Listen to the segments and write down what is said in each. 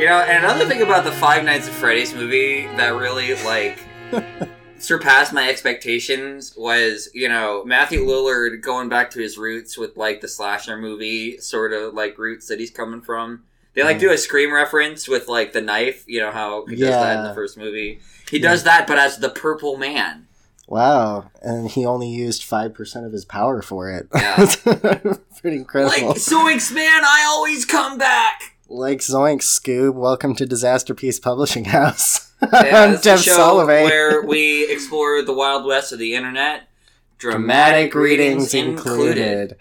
You know, and another thing about the Five Nights at Freddy's movie that really like surpassed my expectations was, you know, Matthew Lillard going back to his roots with like the slasher movie sort of like roots that he's coming from. They like Mm. do a scream reference with like the knife, you know how he does that in Yeah. the first movie. He does that, but as the Purple Man. Wow, and he only used five percent of his power for it. Yeah. Pretty incredible. Like Zoinks, man, I always come back. Like Zoink Scoob, welcome to Disaster Piece Publishing House. Yeah, I'm it's a Jeff show where we explore the wild west of the internet. Dramatic readings included.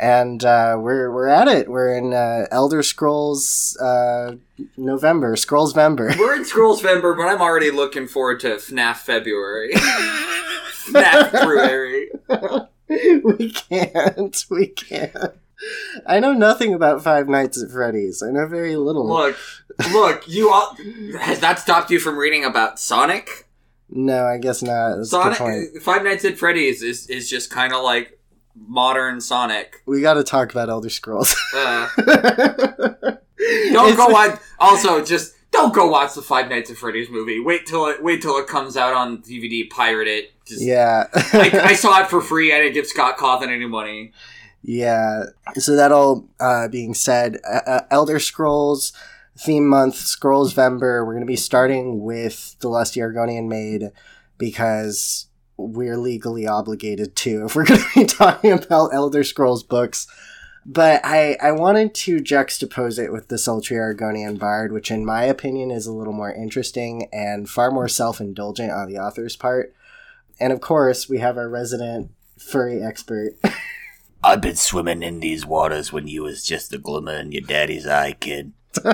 And uh, we're we're at it. We're in uh, Elder Scrolls uh, November, Scrollsvember. We're in Scrolls November, but I'm already looking forward to FNAF February. FNAF February. we can't. We can't. I know nothing about Five Nights at Freddy's. I know very little. Look, look, you all. Has that stopped you from reading about Sonic? No, I guess not. That's Sonic. Five Nights at Freddy's is, is just kind of like modern Sonic. We got to talk about Elder Scrolls. Uh, don't go watch. Also, just don't go watch the Five Nights at Freddy's movie. Wait till it. Wait till it comes out on DVD. Pirate it. Just, Yeah. I, I saw it for free. I didn't give Scott Cawthon any money. Yeah. So that all uh, being said, uh, uh, Elder Scrolls theme month, Scrollsvember. We're going to be starting with the Lusty Argonian Maid because we're legally obligated to if we're going to be talking about Elder Scrolls books. But I, I wanted to juxtapose it with the Sultry Argonian Bard, which in my opinion is a little more interesting and far more self-indulgent on the author's part. And of course, we have our resident furry expert. I've been swimming in these waters when you was just a glimmer in your daddy's eye, kid.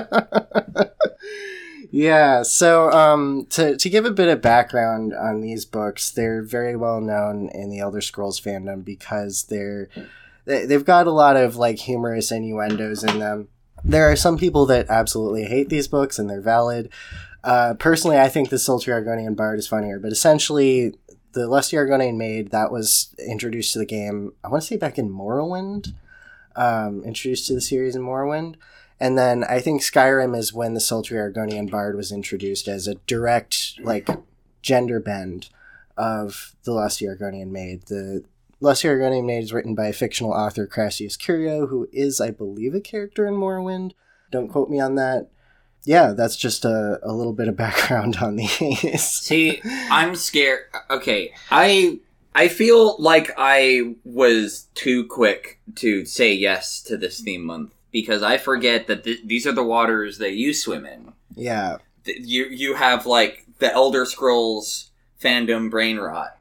yeah, so um, to, to give a bit of background on these books, they're very well known in the Elder Scrolls fandom because they're they, they've got a lot of like humorous innuendos in them. There are some people that absolutely hate these books, and they're valid. Uh, personally, I think the Sultry Argonian Bard is funnier, but essentially, the Lusty Argonian Maid that was introduced to the game. I want to say back in Morrowind, um, introduced to the series in Morrowind. And then I think Skyrim is when the Sultry Argonian Bard was introduced as a direct, like, gender bend of the Lusty Argonian Maid. The Lusty Argonian Maid is written by a fictional author, Crassius Curio, who is, I believe, a character in Morrowind. Don't quote me on that. Yeah, that's just a, a little bit of background on these. See, I'm scared. Okay, I I feel like I was too quick to say yes to this theme month because I forget that th- these are the waters that you swim in. Yeah. Th- You you have like the Elder Scrolls fandom brain rot.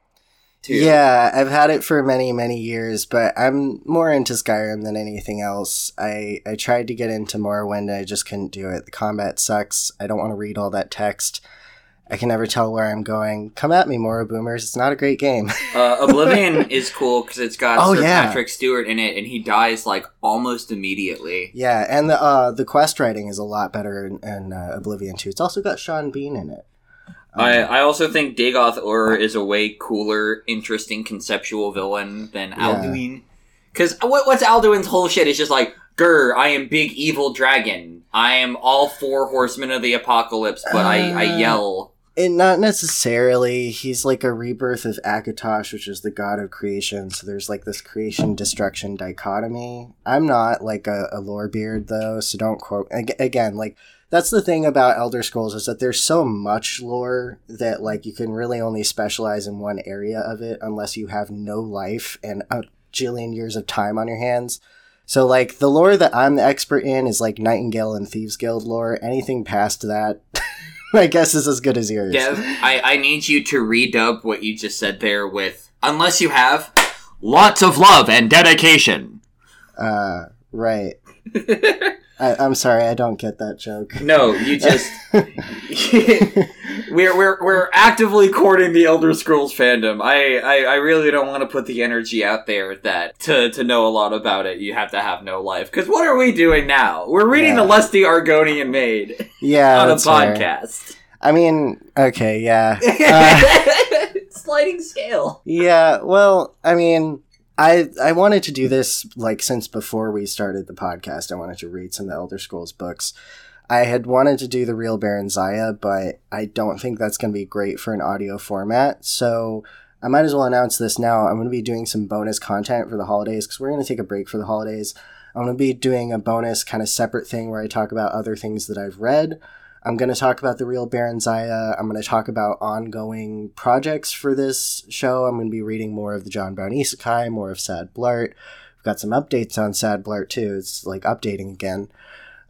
Too. Yeah, I've had it for many, many years, but I'm more into Skyrim than anything else. I, I tried to get into Morrowind, I just couldn't do it. The combat sucks. I don't want to read all that text. I can never tell where I'm going. Come at me, Morrow Boomers. It's not a great game. Uh, Oblivion is cool because it's got Oh, Sir yeah. Patrick Stewart in it, and he dies like almost immediately. yeah, and the uh, the quest writing is a lot better in, in uh, Oblivion too. It's also got Sean Bean in it. I, I also think Dagoth Ur is a way cooler, interesting conceptual villain than Yeah. Alduin. Because what, what's Alduin's whole shit? It's just like, grr, I am big evil dragon. I am all four horsemen of the apocalypse, but I, I Uh, yell. It, not necessarily. He's like a rebirth of Akatosh, which is the god of creation. So there's like this creation destruction dichotomy. I'm not like a, a lore beard though, so don't quote. ag- Again, like that's the thing about Elder Scrolls is that there's so much lore that like you can really only specialize in one area of it unless you have no life and a jillion years of time on your hands. So like the lore that I'm the expert in is like Nightingale and Thieves Guild lore. Anything past that, I guess, is as good as yours. Dev, I, I need you to redub what you just said there with, unless you have lots of love and dedication. Uh, right. I, I'm sorry, I don't get that joke. No, you just. we're, we're, we're actively courting the Elder Scrolls fandom. I, I, I really don't want to put the energy out there that to, to know a lot about it, you have to have no life. Because what are we doing now? We're reading Yeah. the Lusty Argonian Maid Yeah, on a that's fair. podcast. I mean, okay, yeah, Uh, Sliding scale. yeah. Well, I mean, I I wanted to do this like since before we started the podcast. I wanted to read some of the Elder Scrolls books. I had wanted to do the real Barenziah, but I don't think that's going to be great for an audio format. So I might as well announce this now. I'm going to be doing some bonus content for the holidays because we're going to take a break for the holidays. I'm going to be doing a bonus kind of separate thing where I talk about other things that I've read. I'm going to talk about the real Barenziah. I'm going to talk about ongoing projects for this show. I'm going to be reading more of the John Brown Isekai, more of Sad Blart. We've got some updates on Sad Blart too. It's like updating again.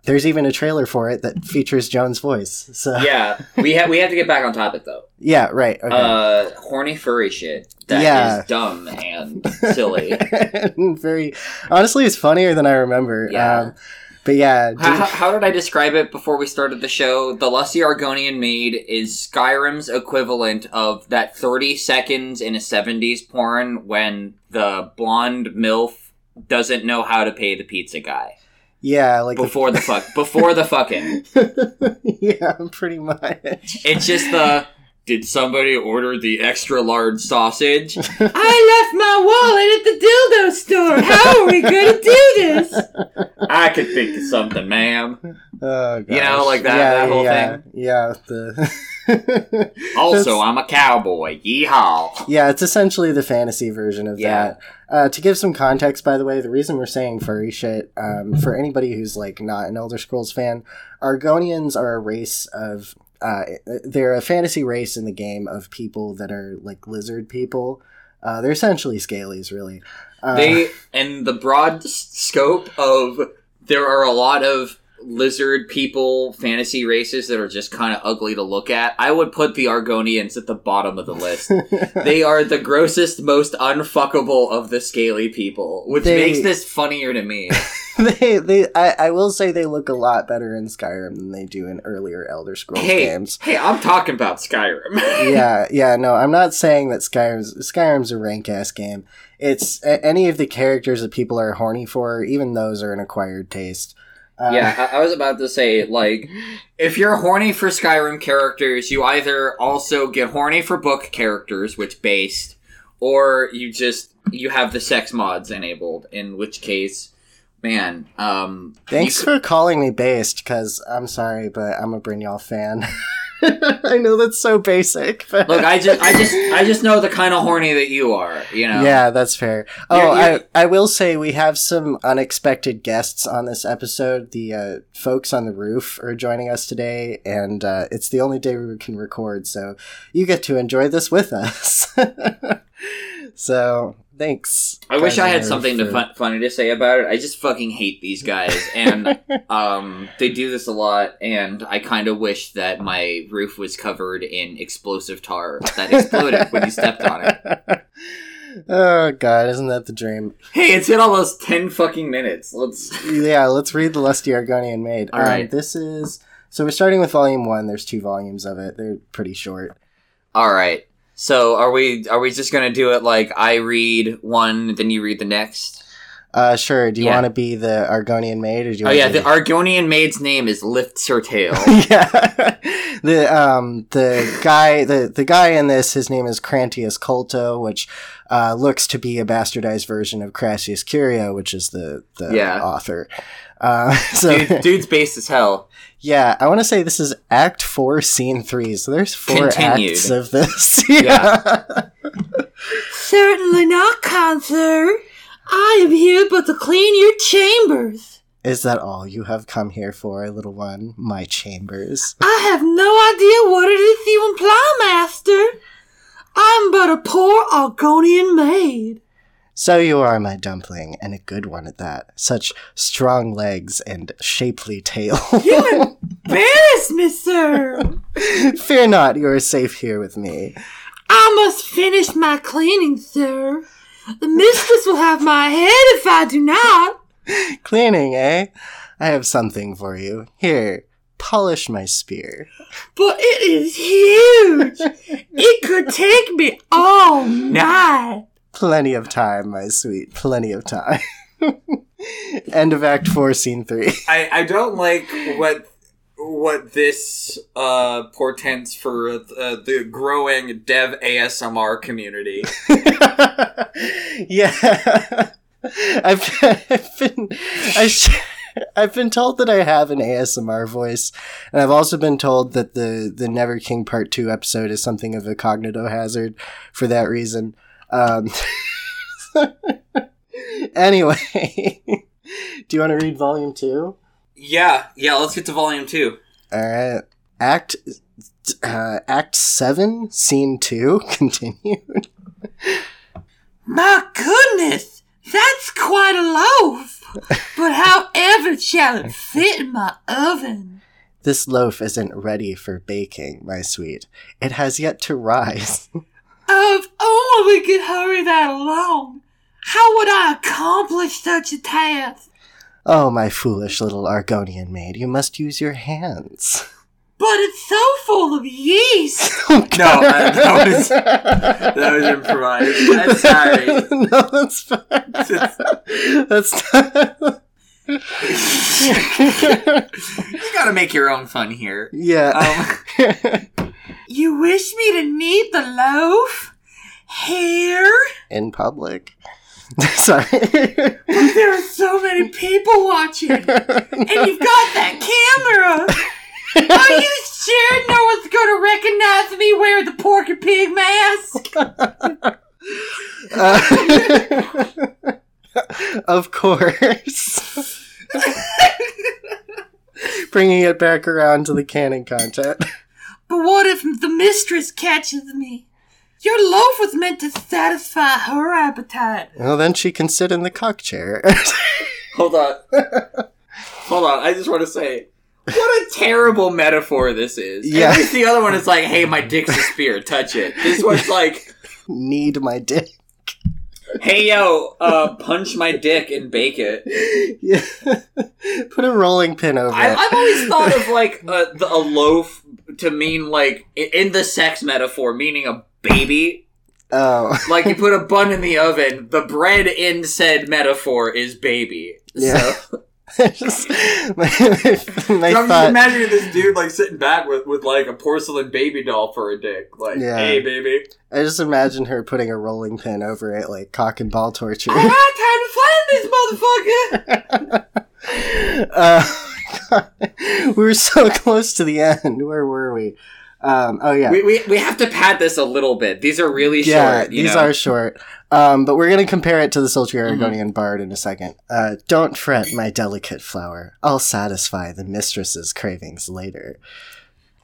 There's even a trailer for it that features Joan's voice. So Yeah, we have we have to get back on topic though. yeah, right. Okay. Uh, horny furry shit. That is Yeah. dumb and silly. Very honestly, it's funnier than I remember. Yeah. Um, but yeah, how, how- did I describe it before we started the show? The Lusty Argonian Maid is Skyrim's equivalent of that 30 seconds in a 70s porn when the blonde MILF doesn't know how to pay the pizza guy. yeah, like Before the fuck. Before the fucking. the, yeah, pretty much. It's just the. Did somebody order the extra large sausage? I left my wallet at the dildo store. How are we going to do this? I could think of something, ma'am. Oh, You know, like that- Yeah, that whole yeah, thing? Yeah, the. Also, I'm a cowboy. Yeehaw. Yeah, it's essentially the fantasy version of Yeah. that. Uh, to give some context, by the way, the reason we're saying furry shit, um, for anybody who's like not an Elder Scrolls fan, Argonians are a race of. Uh, they're a fantasy race in the game of people that are like lizard people. Uh, they're essentially scalies, really. Uh, They, and the broad scope of there are a lot of lizard people fantasy races that are just kind of ugly to look at. I would put the Argonians at the bottom of the list. they are the grossest, most unfuckable of the scaly people, which They- makes this funnier to me. they, they, I, I will say they look a lot better in Skyrim than they do in earlier Elder Scrolls hey, games. hey, I'm talking about Skyrim. yeah, yeah, no, I'm not saying that Skyrim's Skyrim's a rank ass game. It's any of the characters that people are horny for, even those are an acquired taste. Uh, Yeah, I, I was about to say, like, if you're horny for Skyrim characters, you either also get horny for book characters, which based, or you just you have the sex mods enabled. In which case, man, um, Thanks you for calling me based, because I'm sorry, but I'm a Brynjolf fan. I know that's so basic, but Look, I just, I just, I just know the kind of horny that you are. You know. Yeah, that's fair. Oh, You're- you're- I, I will say we have some unexpected guests on this episode. The uh, folks on the roof are joining us today, and uh, it's the only day we can record, so you get to enjoy this with us. so, thanks. I wish I had something to fun- funny to say about it. I just fucking hate these guys, and um, they do this a lot. And I kind of wish that my roof was covered in explosive tar that exploded when you stepped on it. it. oh god, isn't that the dream? Hey, it's been almost ten fucking minutes. Let's. Yeah, let's read the Lusty Argonian Maid. All um, right. This is so we're starting with volume one. There's two volumes of it. They're pretty short. All right. So are we? Are we just gonna do it like I read one, then you read the next? Uh, sure. Do you Yeah. want to be the Argonian maid, or do you? Oh yeah, the Argonian maid's name is Lifts her tail. yeah. the um the guy the the guy in this his name is Crantius Colto, which uh, looks to be a bastardized version of Crassius Curio, which is the the Yeah. author. Uh, so Dude, dude's based as hell. yeah, I want to say this is Act Four, Scene Three. So there's four Continued. acts of this. yeah. Certainly not, Counselor. I am here but to clean your chambers. Is that all you have come here for, little one? My chambers. I have no idea what it is you imply, Master. I'm but a poor Argonian maid. So you are my dumpling, and a good one at that. Such strong legs and shapely tail. You embarrass me, sir. Fear not, you are safe here with me. I must finish my cleaning, sir. The mistress will have my head if I do not. Cleaning, eh? I have something for you. Here, polish my spear. But it is huge. It could take me. Plenty of time, my sweet, plenty of time. End of Act 4, Scene 3. I, I don't like what what this uh, portends for uh, the growing dev ASMR community. yeah. I've, I've been. I, sh- I've been told that I have an ASMR voice, and I've also been told that the the Never King Part Two episode is something of a cognitive hazard for that reason. Um, anyway, do you want to read Volume Two? Yeah, yeah. Let's get to volume two. All right, Act uh, Act Seven, Scene Two, continued. My goodness, that's quite a loaf. But however shall it fit in my oven? This loaf isn't ready for baking, my sweet. It has yet to rise. If only we could hurry that along. How would I accomplish such a task? Oh, my foolish little Argonian maid, you must use your hands. But it's so full of yeast. No, uh, that was that was improvised. I'm sorry. no, that's fine. that's not. You gotta make your own fun here. yeah. Um, You wish me to knead the loaf? Here? In public. Sorry. There are so many people watching. And you've got that camera. Are you sure no one's to recognize me wearing the porky pig mask? Uh, of course. Bringing it back around to the canon content. But what if the mistress catches me? Your loaf was meant to satisfy her appetite. Well, then she can sit in the cock chair. hold on, hold on. I just want to say, what a terrible metaphor this is. Yeah. At least the other one is like, "Hey, my dick's a spear. Touch it." This one's like, Need my dick. "Hey, yo, uh, punch my dick and bake it." Yeah. Put a rolling pin over I, it. I've always thought of like a, the, a loaf to mean like in the sex metaphor, meaning a baby. oh. Like you put a bun in the oven, the bread in said metaphor is baby. Yeah. So, Just- my my so I'm just imagining this dude like sitting back with, with like a porcelain baby doll for a dick. Like, Yeah. hey baby. I just imagine her putting a rolling pin over it, like cock and ball torture. All right, time to find this motherfucker. uh, we were so close to the end. Where were we? Um, oh yeah, We, we, we have to pad this a little bit. These are really yeah. short. You these know? are short. Um, but we're gonna compare it to the sultry Mm-hmm. Argonian bard in a second. Uh, don't fret, my delicate flower. I'll satisfy the mistress's cravings later.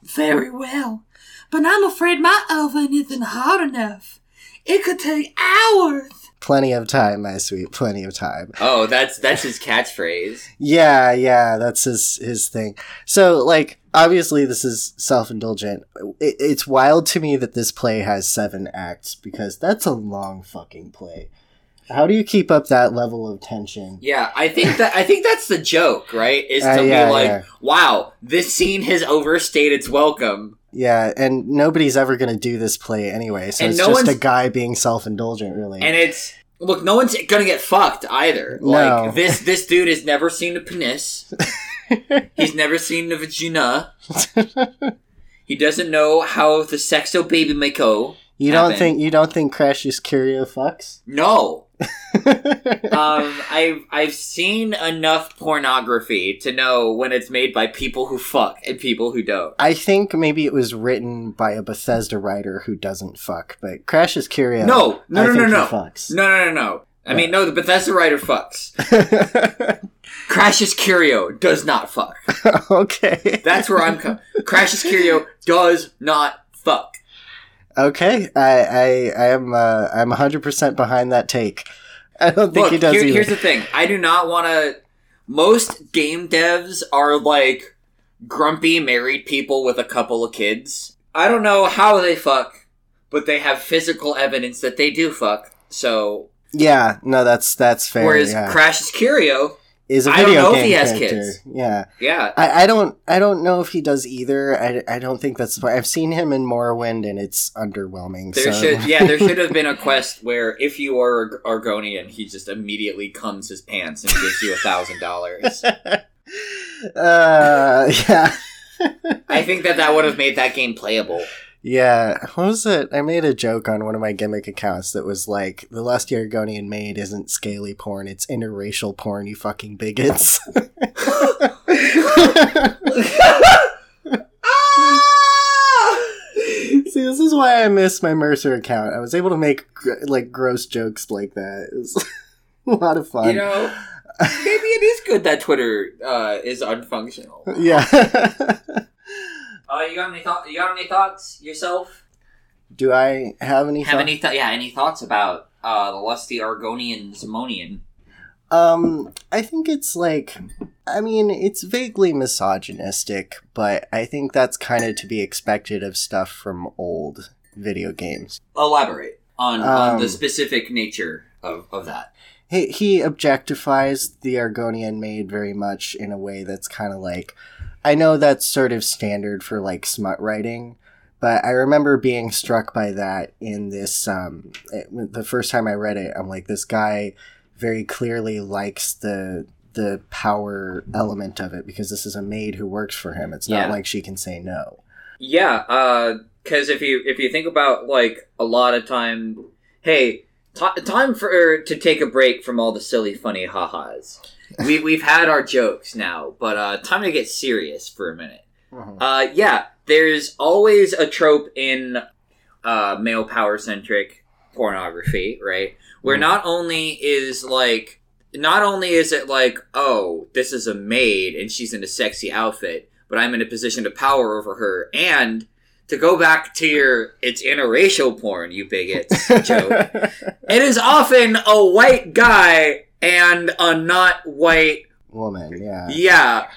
Very well. But I'm afraid my oven isn't hot enough. It could take hours. Plenty of time, my sweet. Plenty of time. Oh, that's that's his catchphrase. Yeah, yeah, that's his his thing. So, like, obviously, this is self indulgent. It, it's wild to me that this play has seven acts because that's a long fucking play. How do you keep up that level of tension? Yeah, I think that I think that's the joke, right? Is to Uh, yeah, be like, yeah. wow, this scene has overstayed its welcome. Yeah, and nobody's ever gonna do this play anyway, so And it's no just a guy being self indulgent, really. And it's look, no one's gonna get fucked either. No. Like this this dude has never seen a penis. He's never seen a vagina. He doesn't know how the sexo baby may go. you don't happen. think you don't think Crassius Curio fucks? No. um, I've I've seen enough pornography to know when it's made by people who fuck and people who don't. I think maybe it was written by a Bethesda writer who doesn't fuck, but Crassius Curio. No, no, I no, no, no. fucks. No, no, no, no. I mean, no. The Bethesda writer fucks. Crassius Curio does not fuck. okay. That's where I'm coming. Crassius Curio does not fuck. Okay. I I I am uh, I'm 100% behind that take. I don't think Look, he does here- either. here's the thing. I do not want to. Most game devs are like grumpy married people with a couple of kids. I don't know how they fuck, but they have physical evidence that they do fuck. So, yeah, no, that's that's fair. whereas yeah. Crassius Curio, is a I don't video know if game he has character. kids. Yeah. yeah, I, I don't I don't know if he does either. I, I don't think that's why I've seen him in Morrowind and it's underwhelming. there so. should yeah there should have been a quest where if you are Argonian, he just immediately comes his pants and gives you a thousand dollars. uh yeah. I think that that would have made that game playable. Yeah, what was it? I made a joke on one of my gimmick accounts that was like, the lusty Argonian maid isn't scaly porn, it's interracial porn, you fucking bigots. See, this is why I miss my Mercer account. I was able to make gr- like gross jokes like that. It was a lot of fun. You know, maybe it is good that Twitter uh, is unfunctional. yeah. Uh, you got any thoughts? You got any thoughts yourself? Do I have any? Have thought- any? Th- yeah, any thoughts about uh, the lusty Argonian Simonian? Um, I think it's like, I mean, it's vaguely misogynistic, but I think that's kind of to be expected of stuff from old video games. Elaborate on, on the Um, specific nature of, of that. He, he objectifies the Argonian maid very much in a way that's kind of like, I know that's sort of standard for like smut writing, but I remember being struck by that in this, um, it, the first time I read it, I'm like, this guy very clearly likes the the power element of it because this is a maid who works for him. It's not Yeah. like she can say no. Yeah, because if you if you think about like a lot of time, hey, t- time for to take a break from all the silly, funny ha-has. we we've had our jokes now, but uh, time to get serious for a minute. Uh, yeah, there's always a trope in uh, male power centric pornography, right? Where Mhm. not only is like, not only is it like, oh, this is a maid and she's in a sexy outfit, but I'm in a position of power over her, and to go back to your it's interracial porn, you bigots joke. It is often a white guy and a not white Woman, yeah. yeah,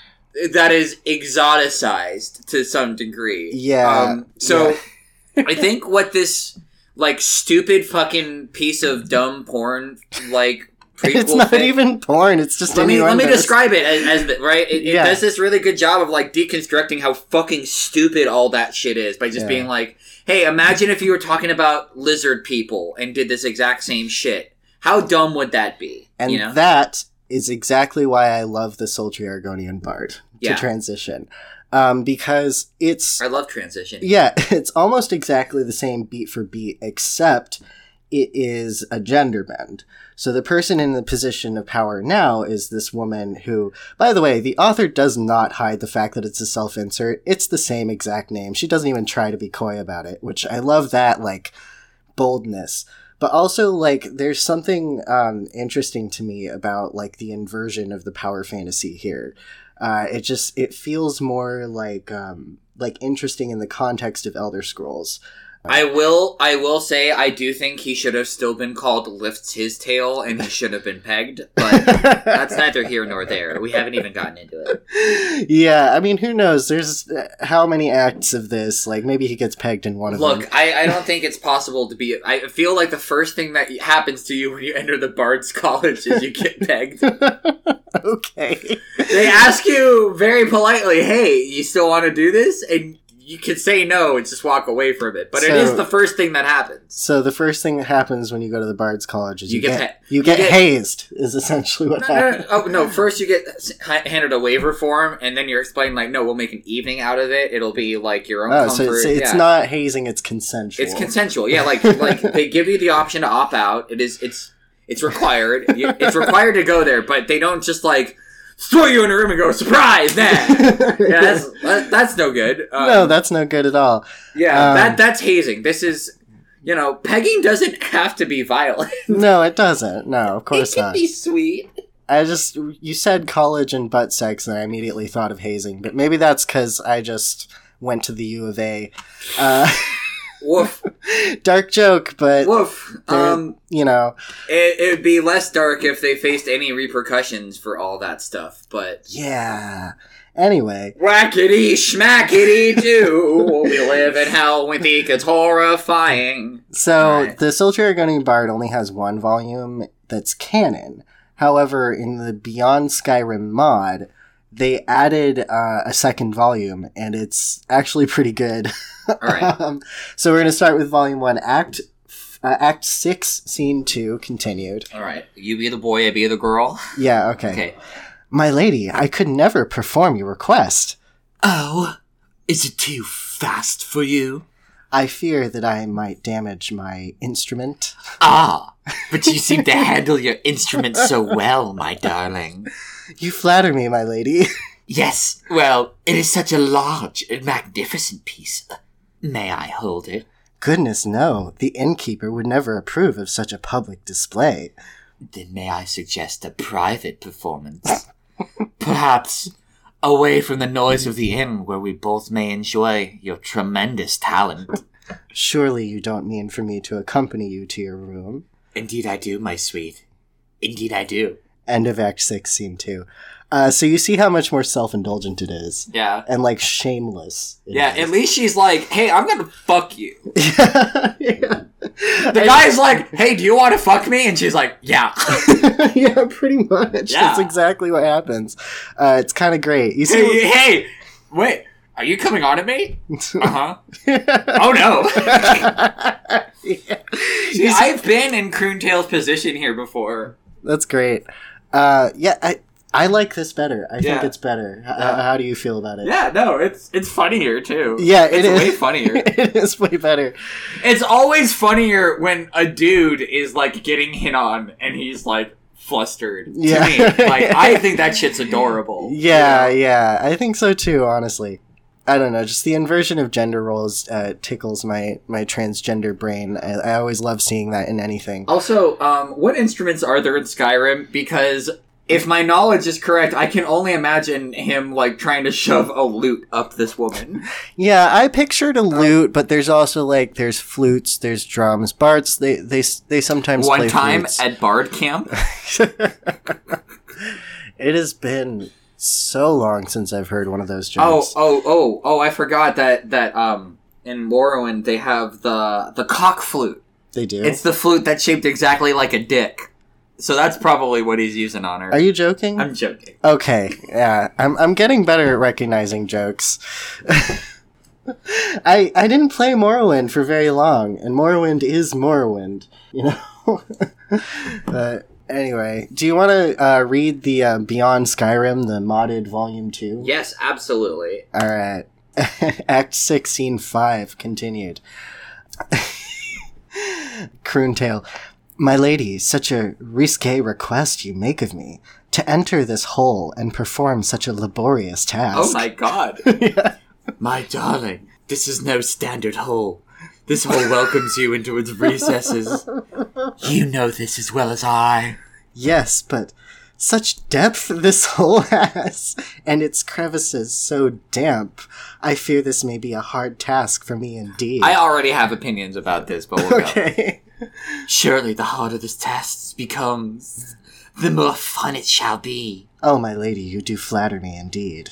that is exoticized to some degree. Yeah, Um, so I think what this like stupid fucking piece of dumb porn like prequel It's not thing- even porn, it's just let me let me describe it as, as right. It, it does this really good job of like deconstructing how fucking stupid all that shit is by just Yeah. being like, "Hey, imagine if you were talking about lizard people and did this exact same shit. How dumb would that be?" And you know? that is exactly why I love the sultry Argonian bard Yeah. to transition. Um, because it's I love transition. yeah, it's almost exactly the same beat for beat, except it is a gender bend. So the person in the position of power now is this woman who, by the way, the author does not hide the fact that it's a self insert. It's the same exact name. She doesn't even try to be coy about it, which I love that, like, boldness. But also, like, there's something um, interesting to me about, like, the inversion of the power fantasy here. Uh, it just it feels more like um, like interesting in the context of Elder Scrolls. I will. I will say. I do think he should have still been called lifts his tail, and he should have been pegged. But that's neither here nor there. We haven't even gotten into it. yeah, I mean, who knows? There's uh, how many acts of this? Like maybe he gets pegged in one of them. Look, I, I don't think it's possible to be. I feel like the first thing that happens to you when you enter the Bard's College is you get pegged. okay. they ask you very politely, "Hey, you still want to do this?" And you can say no and just walk away from it. But it So- is the first thing that happens. So the first thing that happens when you go to the Bard's College is You you, get get, you get, get- hazed. Is essentially what No, no, no, happens. Oh no! First, you get handed a waiver form, and then you're explaining like, "No, we'll make an evening out of it. It'll be like your own Oh, comfort." so it's, it's yeah. not hazing; it's consensual. It's consensual. Yeah, like like they give you the option to opt out. It is it's it's required. It's required to go there, but they don't just like throw you in a room and go surprise. Nah. yeah, that's that, that's no good. Um, no, that's no good at all. yeah, um, that that's hazing. This is you know pegging doesn't have to be violent. No, it doesn't. No, of it course can not. be sweet. I just you said college and butt sex, and I immediately thought of hazing. But maybe that's because I just went to the U of A. Uh, Woof dark joke, but woof. Um, you know, it it would be less dark if they faced any repercussions for all that stuff, but. yeah. Anyway, Whackity schmackity do. we live in hell. We think it's horrifying. so Alright. the Sultry Argonian Bard only has one volume that's canon. However, in the Beyond Skyrim mod, they added uh, a second volume, and it's actually pretty good. Alright. um, so we're going to start with volume one, Act uh, Act six, Scene two, continued. All right. You be the boy, I be the girl. Yeah, okay. Okay. My lady, I could never perform your request. Oh, is it too fast for you? I fear that I might damage my instrument. Ah, but you seem to handle your instrument so well, my darling. You flatter me, my lady. Yes, well, it is such a large and magnificent piece. May I hold it? Goodness, no. The innkeeper would never approve of such a public display. Then may I suggest a private performance? Perhaps away from the noise of the inn where we both may enjoy your tremendous talent. Surely you don't mean for me to accompany you to your room. Indeed I do, my sweet. Indeed I do. End of Act 6, Scene 2. Uh, so you see how much more self indulgent it is. Yeah. And like shameless. Yeah, is. at least she's like, hey, I'm gonna fuck you. yeah. yeah. The guy's like, hey, do you want to fuck me? And she's like, yeah. yeah, pretty much. Yeah. That's exactly what happens. Uh, it's kind of great. You see, hey, hey, wait, are you coming on at me? Uh huh. Oh no. Yeah. See, I've been in Croontail's position here before. That's great. Uh, yeah, I I like this better. I think it's better. H- Yeah. How do you feel about it? Yeah, no, it's it's funnier too. Yeah, it it's is. way funnier. it is way better. It's always funnier when a dude is like getting hit on and he's like flustered. Yeah. To me, like I think that shit's adorable. you Yeah, know? yeah, I think so too. Honestly, I don't know. Just the inversion of gender roles uh, tickles my my transgender brain. I, I always love seeing that in anything. Also, um, what instruments are there in Skyrim? Because if my knowledge is correct, I can only imagine him like trying to shove a lute up this woman. Yeah, I pictured a lute, but there's also like there's flutes, there's drums, bards. They they they sometimes One time flutes. at Bard Camp. it has been so long since I've heard one of those Oh, jokes. oh, oh, oh! Oh! I forgot that that um in Morrowind they have the the cock flute. they do. It's the flute that's shaped exactly like a dick. So that's probably what he's using on her. Are you joking? I'm joking. Okay, yeah, I'm I'm getting better at recognizing jokes. I I didn't play Morrowind for very long, and Morrowind is Morrowind, you know. but anyway, do you want to uh, read the uh, Beyond Skyrim, the modded Volume Two? Yes, absolutely. All right. Act 6, Scene 5, continued. Croontail. My lady, such a risque request you make of me to enter this hole and perform such a laborious task. Oh my god. Yeah. My darling, this is no standard hole. This hole welcomes you into its recesses. You know this as well as I. Yes, but such depth this hole has, and its crevices so damp. I fear this may be a hard task for me indeed. I already have opinions about this, but we'll go. okay. Surely the harder this test becomes, the more fun it shall be. Oh, my lady, you do flatter me indeed.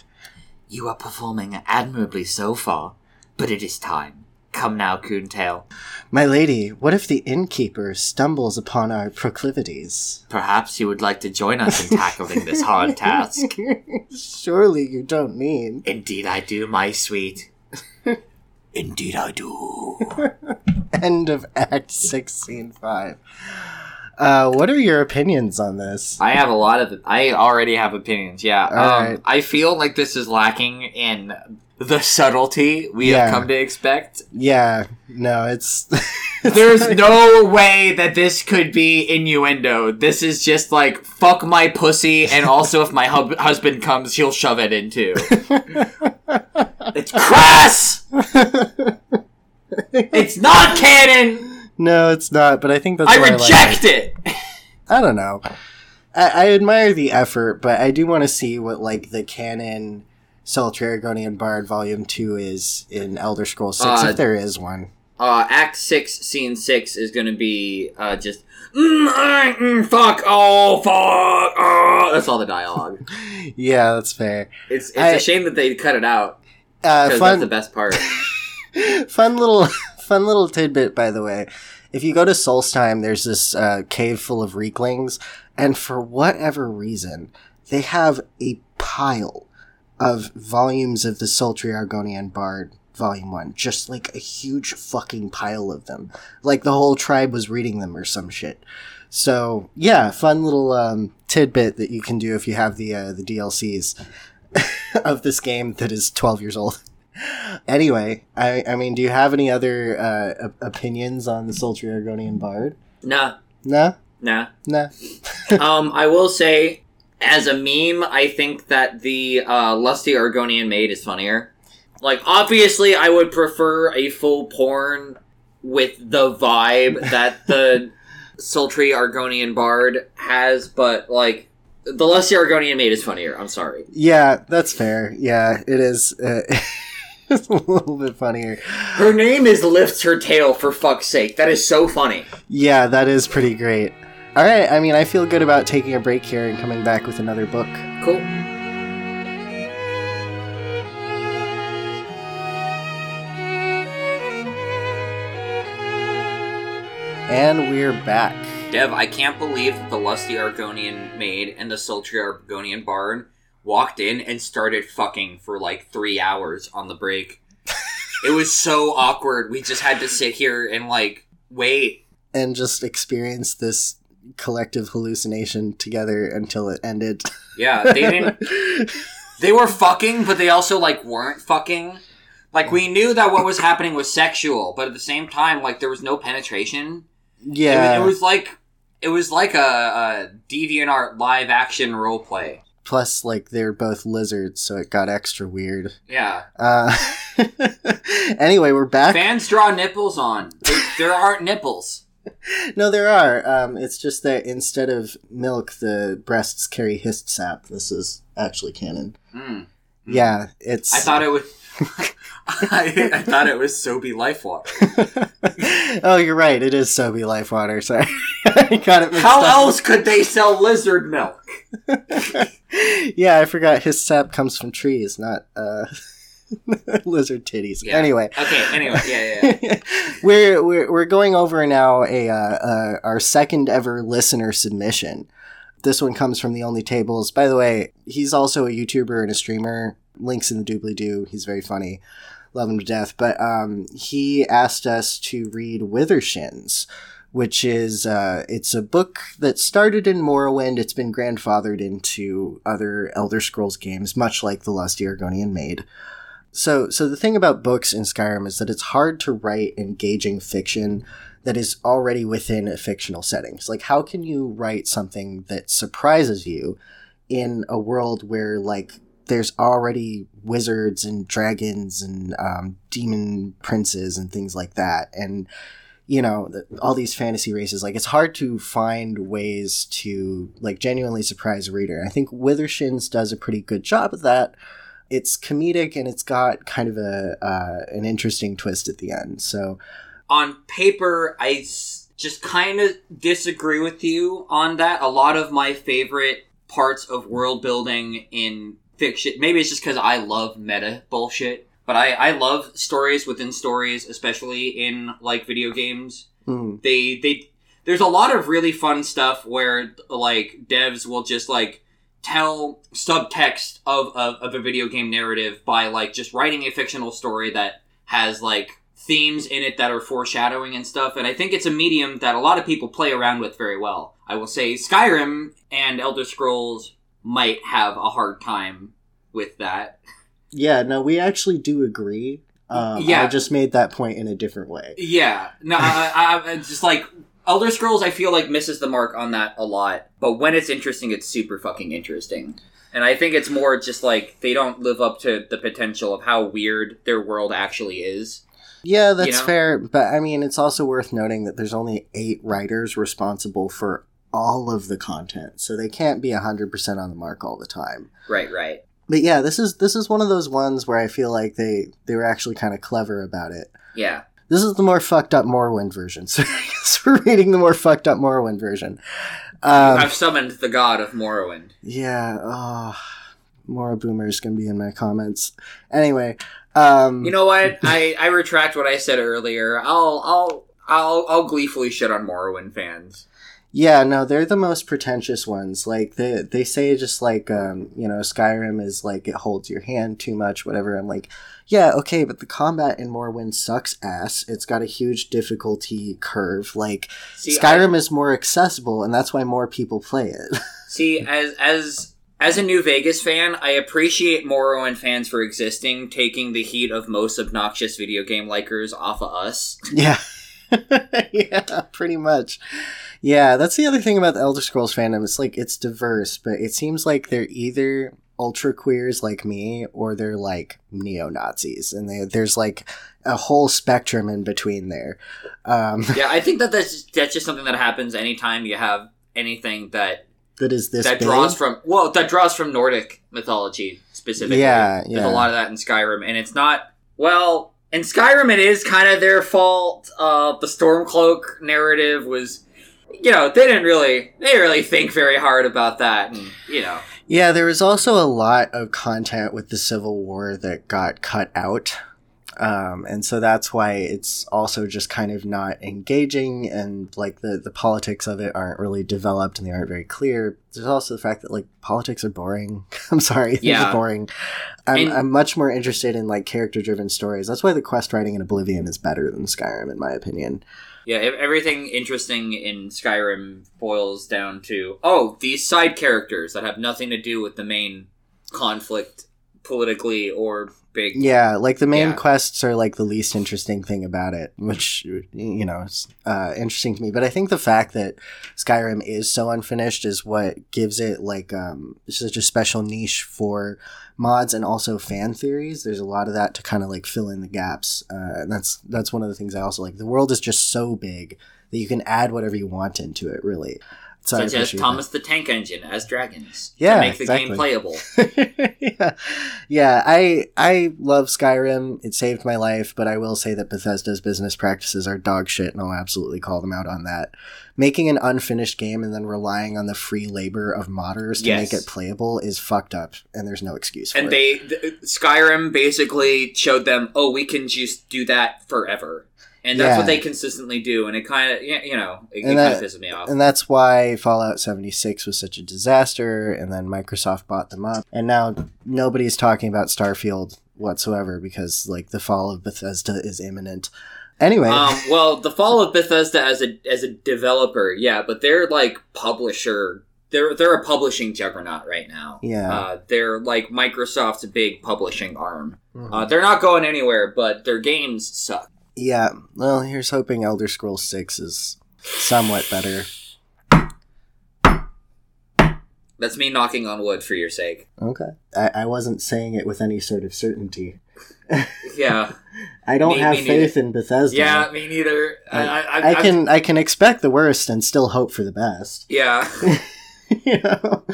You are performing admirably so far, but it is time. Come now, Coontail. My lady, what if the innkeeper stumbles upon our proclivities? Perhaps you would like to join us in tackling this hard task. Surely you don't mean. Indeed I do, my sweet. Indeed I do. End of Act 6, Scene 5. Uh, what are your opinions on this? I have a lot of. I already have opinions. Yeah. Um, Alright. I feel like this is lacking in the subtlety we Yeah. have come to expect. Yeah, no, it's. There's no way that this could be innuendo. This is just like fuck my pussy, and also if my hub- husband comes, he'll shove it in too. it's crass. It's not canon. no, it's not, but I think that's I why like reject it. I don't know. I, I admire the effort, but I do want to see what like the canon Sultry Argonian Bard Volume Two is in Elder Scrolls Six, Uh, if there is one. uh, Act six, scene six is going to be uh, just mm, mm, fuck, oh fuck, oh. That's all the dialogue. Yeah, that's fair. It's it's I- a shame that they cut it out Uh, fun, that's the best part. fun little, fun little tidbit, by the way. If you go to Solstheim, there's this uh, cave full of Rieklings, and for whatever reason, they have a pile of volumes of the Sultry Argonian Bard Volume 1. Just like a huge fucking pile of them. Like the whole tribe was reading them or some shit. So, yeah, fun little um, tidbit that you can do if you have the, uh, the DLCs of this game that is 12 years old. anyway, I, I mean, do you have any other uh, op- opinions on the sultry Argonian bard? Nah, No, nah. no. um, I will say, as a meme, I think that the uh, lusty Argonian maid is funnier. Like, obviously, I would prefer a full porn with the vibe that the sultry Argonian bard has, but like, the lusty Argonian maid is funnier. I'm sorry. Yeah, that's fair. Yeah, it is. Uh, it's a little bit funnier. Her name is lifts her tail. For fuck's sake, that is so funny. Yeah, that is pretty great. All right, I mean, I feel good about taking a break here and coming back with another book. Cool. And we're back. Dev, I can't believe that the lusty Argonian maid and the sultry Argonian bard walked in and started fucking for like three hours on the break. it was so awkward. We just had to sit here and like wait. And just experience this collective hallucination together until it ended. Yeah, they didn't. They were fucking, but they also like weren't fucking. Like we knew that what was happening was sexual, but at the same time, like there was no penetration. It, yeah. was, it was like it was like a, a DeviantArt live action role play. Plus, like, they're both lizards, so it got extra weird. Yeah. Uh, anyway, we're back. Fans draw nipples on. There, there aren't nipples. No, there are. Um, it's just that instead of milk, the breasts carry hist sap. This is actually canon. Mm. Yeah, it's. I thought it was. I, I thought it was Sobe Life Water. oh, you're right. It is Sobe Life Water. Sorry, I got it mixed How up. else could they sell lizard milk? yeah, I forgot hist sap comes from trees, not uh, lizard titties. Yeah. Anyway, Okay. Anyway, yeah, yeah. yeah. we're, we're we're going over now a uh, uh, our second ever listener submission. This one comes from the Only Tables. By the way, he's also a YouTuber and a streamer. Links in the doobly doo. He's very funny. Love him to death. But um, he asked us to read Withershins, which is uh, it's a book that started in Morrowind. It's been grandfathered into other Elder Scrolls games, much like the Lusty Argonian Maid. So, so the thing about books in Skyrim is that it's hard to write engaging fiction that is already within a fictional settings. Like, how can you write something that surprises you in a world where, like, there's already wizards and dragons and um, demon princes and things like that, and you know all these fantasy races. Like, it's hard to find ways to like genuinely surprise a reader. I think Withershins does a pretty good job of that it's comedic and it's got kind of a uh, an interesting twist at the end. So on paper, I s- just kind of disagree with you on that. A lot of my favorite parts of world building in fiction, maybe it's just because I love meta bullshit, but I, I love stories within stories, especially in like video games. mm, They they there's a lot of really fun stuff where like devs will just like tell subtext of, of, of a video game narrative by like just writing a fictional story that has like themes in it that are foreshadowing and stuff and i think it's a medium that a lot of people play around with very well i will say skyrim and elder scrolls might have a hard time with that yeah, no, we actually do agree. Um, Yeah. I just made that point in a different way. Yeah, no, I, I, I just like Elder Scrolls. I feel like misses the mark on that a lot. But when it's interesting, it's super fucking interesting. And I think it's more just like they don't live up to the potential of how weird their world actually is. Yeah, that's know? fair, but I mean, it's also worth noting that there's only eight writers responsible for all of the content, so they can't be hundred percent on the mark all the time. Right, right. But yeah, this is this is one of those ones where I feel like they they were actually kind of clever about it. Yeah, This is the more fucked up Morrowind version. So, we're reading the more fucked up Morrowind version. Um, I've summoned the god of Morrowind. yeah, oh, more boomers gonna be in my comments. Anyway, um, You know what? I I retract what I said earlier. I'll I'll I'll I'll gleefully shit on Morrowind fans. Yeah, no, they're the most pretentious ones. Like they they say just like um, you know, Skyrim is like it holds your hand too much, whatever. I'm like, yeah, okay, but the combat in Morrowind sucks ass. It's got a huge difficulty curve. Like See, I- Skyrim is more accessible, and that's why more people play it. See, as as As a New Vegas fan, I appreciate Morrowind fans for existing, taking the heat of most obnoxious video game likers off of us. Yeah. yeah, pretty much. Yeah, that's the other thing about the Elder Scrolls fandom. It's like it's diverse, but it seems like they're either ultra queers like me or they're like neo Nazis, and they, there's like a whole spectrum in between there. Um, yeah, I think that that's that's just something that happens anytime you have anything that that is this that big. draws from well that draws from Nordic mythology specifically. Yeah, yeah. There's a lot of that in Skyrim, and it's not well in Skyrim. It is kind of their fault. Uh, the Stormcloak narrative was, you know, they didn't really they didn't really think very hard about that, and you know, Yeah, there was also a lot of content with the Civil War that got cut out. Um, and so that's why it's also just kind of not engaging and like the, the politics of it aren't really developed and they aren't very clear. There's also the fact that like politics are boring. I'm sorry, things Yeah. are boring. I'm, And- I'm much more interested in like character driven stories. That's why the quest writing in Oblivion is better than Skyrim, in my opinion. yeah, ev- everything interesting in Skyrim boils down to oh these side characters that have nothing to do with the main conflict politically or big. Yeah, like the main Yeah. quests are like the least interesting thing about it, which you know is uh, interesting to me. But I think the fact that Skyrim is so unfinished is what gives it like um, such a special niche for mods and also fan theories. There's a lot of that to kind of like fill in the gaps, uh, and that's that's one of the things I also like. The world is just so big that you can add whatever you want into it, really. So Such as appreciate that. Thomas the Tank Engine as dragons Yeah, to make the exactly. game playable. yeah, yeah. I I love Skyrim. It saved my life, but I will say that Bethesda's business practices are dog shit, and I'll absolutely call them out on that. Making an unfinished game and then relying on the free labor of modders to Yes. make it playable is fucked up, and there's no excuse for and it. they th- Skyrim basically showed them, oh, we can just do that forever, and that's Yeah. what they consistently do, and it kind of you know it, it kind of pisses me off. and that's why Fallout 76 was such a disaster, and then Microsoft bought them up, and now nobody's talking about Starfield whatsoever because like the fall of Bethesda is imminent. Anyway, um, well, the fall of Bethesda as a as a developer, yeah, but they're like publisher. They're they're a publishing juggernaut right now. Yeah. uh, they're like Microsoft's big publishing arm. Mhm. Uh, they're not going anywhere, but their games suck. Yeah, well, here's hoping Elder Scrolls 6 is somewhat better. That's me knocking on wood for your sake. Okay. I, I wasn't saying it with any sort of certainty. Yeah, I don't Me- have me faith in Bethesda. yeah, me neither. I, I, I, I can I can expect the worst and still hope for the best. Yeah. you know?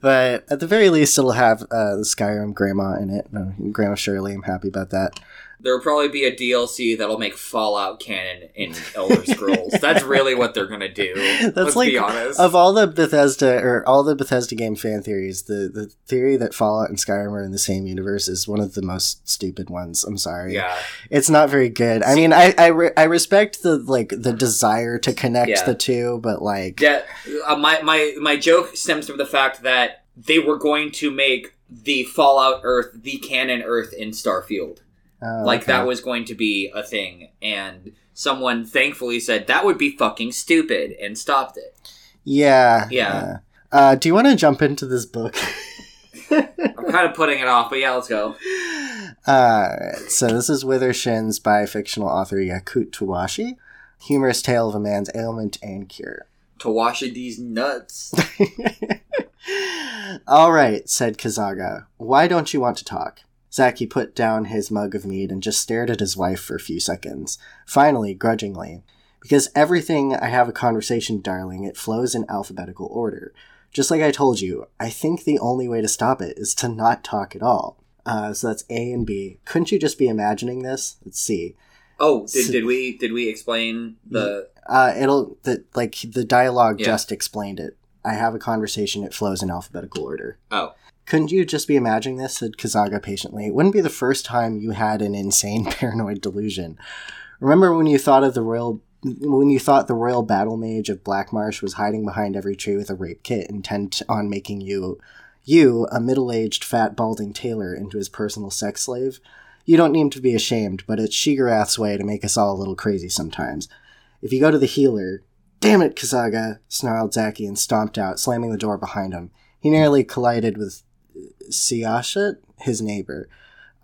But at the very least, it'll have uh, the Skyrim Grandma in it. No, Grandma Shirley, I'm happy about that. There'll probably be a DLC that'll make Fallout canon in Elder Scrolls. That's really what they're gonna do. That's Let's like be honest. of all the Bethesda or all the Bethesda game fan theories, the the theory that Fallout and Skyrim are in the same universe is one of the most stupid ones. I'm sorry. yeah, It's not very good. I mean, I I, re- I respect the like the desire to connect Yeah. the two, but like yeah. Uh, my my my joke stems from the fact that they were going to make the Fallout Earth the canon Earth in Starfield. Oh, like okay. that was going to be a thing, and someone thankfully said that would be fucking stupid and stopped it. Yeah. Yeah. Uh, do you want to jump into this book? I'm kind of putting it off, but yeah, let's go. Uh, so this is Wither Shins by fictional author Yakut Tawashi. Humorous tale of a man's ailment and cure. To wash these nuts. All right, said Kazaga. Why don't you want to talk? Zaki put down his mug of mead and just stared at his wife for a few seconds. Finally, grudgingly. Because everything I have a conversation, darling, it flows in alphabetical order. Just like I told you, I think the only way to stop it is to not talk at all. Uh, so that's A and B. Couldn't you just be imagining this? Let's see. Oh, did, did we did we explain the? Uh, it'll the like the dialogue Yeah. just explained it. I have a conversation. It flows in alphabetical order. Oh, Couldn't you just be imagining this? said Kazaga patiently. It wouldn't be the first time you had an insane paranoid delusion. Remember when you thought of the royal when you thought the royal battle mage of Blackmarsh was hiding behind every tree with a rape kit intent on making you you, a middle-aged fat balding tailor, into his personal sex slave? You don't need to be ashamed, but it's Sheogorath's way to make us all a little crazy sometimes. If you go to the healer, damn it, Kazaga, snarled Zaki and stomped out, slamming the door behind him. He nearly collided with Siashat, his neighbor.